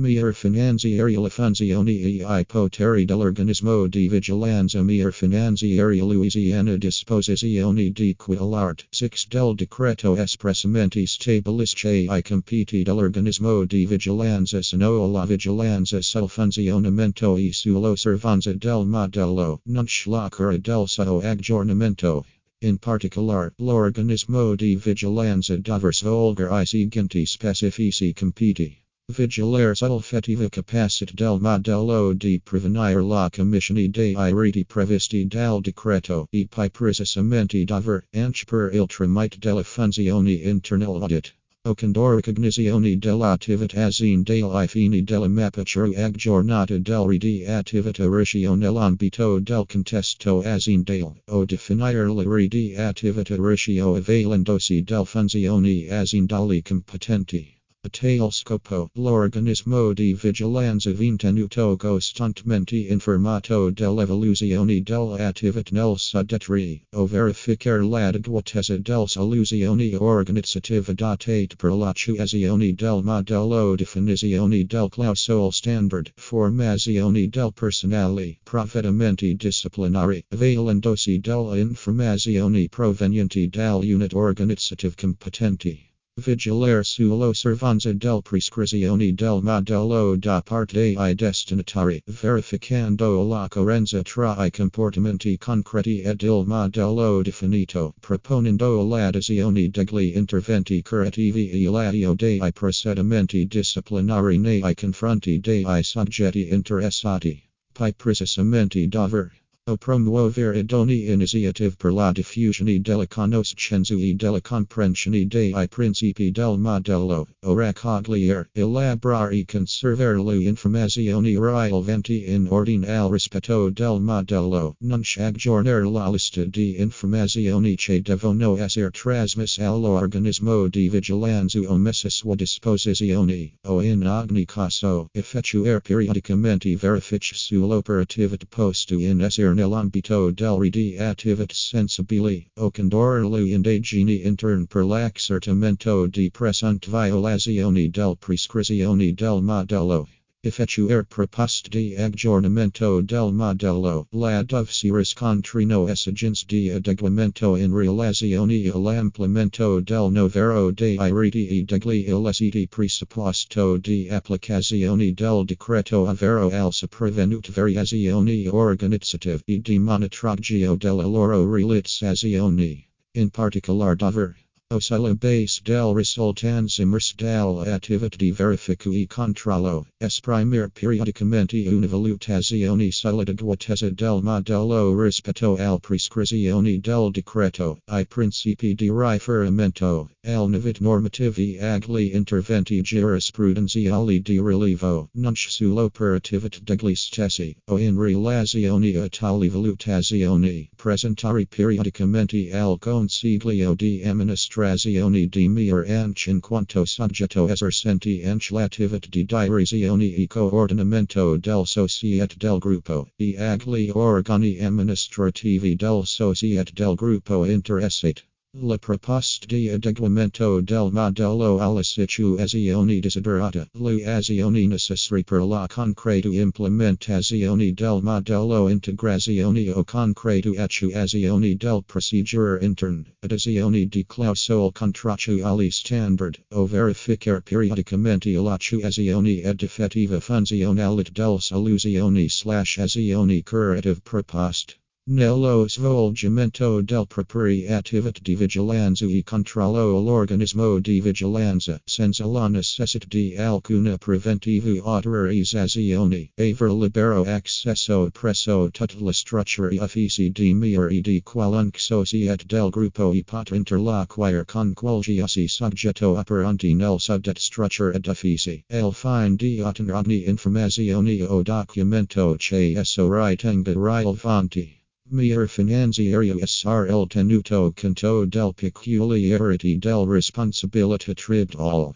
Mir finanziaria la funzione e i poteri dell'organismo di vigilanza Mir finanziaria Louisiana disposizione di quell'art 6 del decreto espressamente stabilisce i compiti dell'organismo di vigilanza sino la vigilanza sul funzionamento e sull'osservanza del modello non la cura del suo aggiornamento in particolare, l'organismo di vigilanza dover svolgere i seguenti specifici compiti. Vigilare sull'effettiva capacità del modello di prevenire la commissione dei reati previsti dal decreto e poi precisamente dover anche per il tramite della funzione internal audit. Ocando recognizione dell'attivitazione dei fini della mappatura aggiornata del reati attività ratio nell'ambito del contesto aziendale o definire la attività ratio avvalendosi del funzioni aziendali competenti. A tale scopo, l'organismo di vigilanza viene tenuto costantemente informato dell'evoluzione dell'attività nel suddetto o verificare l'adeguatezza delle soluzioni organizzative datate per l'attuazione del modello definizione del clausole standard, formazione del personale, provvedimenti disciplinari, avvalendosi della informazione proveniente dall'unit organizzative competenti. Vigilare sull'osservanza del prescrizione del modello da parte dei destinatari, verificando la coerenza tra i comportamenti concreti ed il modello definito, proponendo l'adesione degli interventi curativi e l'avvio dei procedimenti disciplinari nei confronti dei soggetti interessati. Poi precisamente dover o promuovere ogni iniziativa per la diffusione della conoscenza e della comprensione dei principi del modello, o raccogliere, elaborare e conservare le informazioni rilevanti in ordine al rispetto del modello, non aggiornare la lista di informazioni che devono essere trasmesse all'organismo di vigilanza o messe a disposizione, o in ogni caso, effettuare periodicamente verifiche sull'operatività posta in essere nell'ambito del reati attività sensibili, o condurre le indagini interne per l'accertamento di presunte violazioni del prescrizione del modello. Effettuare proposte di aggiornamento del modello, laddove si riscontrino esigenze di adeguamento in relazione all'implemento del novero dei reati e degli illeciti presupposto di applicazione del decreto ovvero al sopravvenuta variazioni organizzative e di monitoraggio della loro realizzazione. In particolare dover o sulla base del risultanze emerse dall'attività di verifica e controllo, esprimere periodicamente una valutazione sull'adeguatezza del modello rispetto al prescrizione del decreto, ai principi di riferimento, al novità normativi agli interventi giurisprudenziali di rilievo, non sull'operatività degli stessi, o in relazione a tali valutazioni, presentare periodicamente al Consiglio di amministrazione Amministrazione di Mir anche in quanto soggetto esercenti anche l'attività di direzione e coordinamento del societe del gruppo, e agli organi amministrativi del societe del gruppo interessato. La proposta di adeguamento del modello alla situazione desiderata, le azioni necessarie per la concreta implementazione del modello integrazione o concreta attuazione del procedure interne, adesione di clausole contrattuali standard, o verificare periodicamente l'attuazione ed effettiva funzionalità del soluzione slash azioni curative proposte. Nello svolgimento del proprie attività di vigilanza e controllo l'organismo di vigilanza, senza la necessità di alcuna preventiva autorizzazione, aver libero accesso presso tutta la struttura uffici di Mir e di qualunque società del gruppo e pot interloquire con qualsiasi soggetto operante nel suddetta struttura ed uffici, al fine di ottenere ogni informazione o documento che esso ritenga rilevante. Mir finanziario SRL tenuto conto del peculiarity del responsabilità tributale.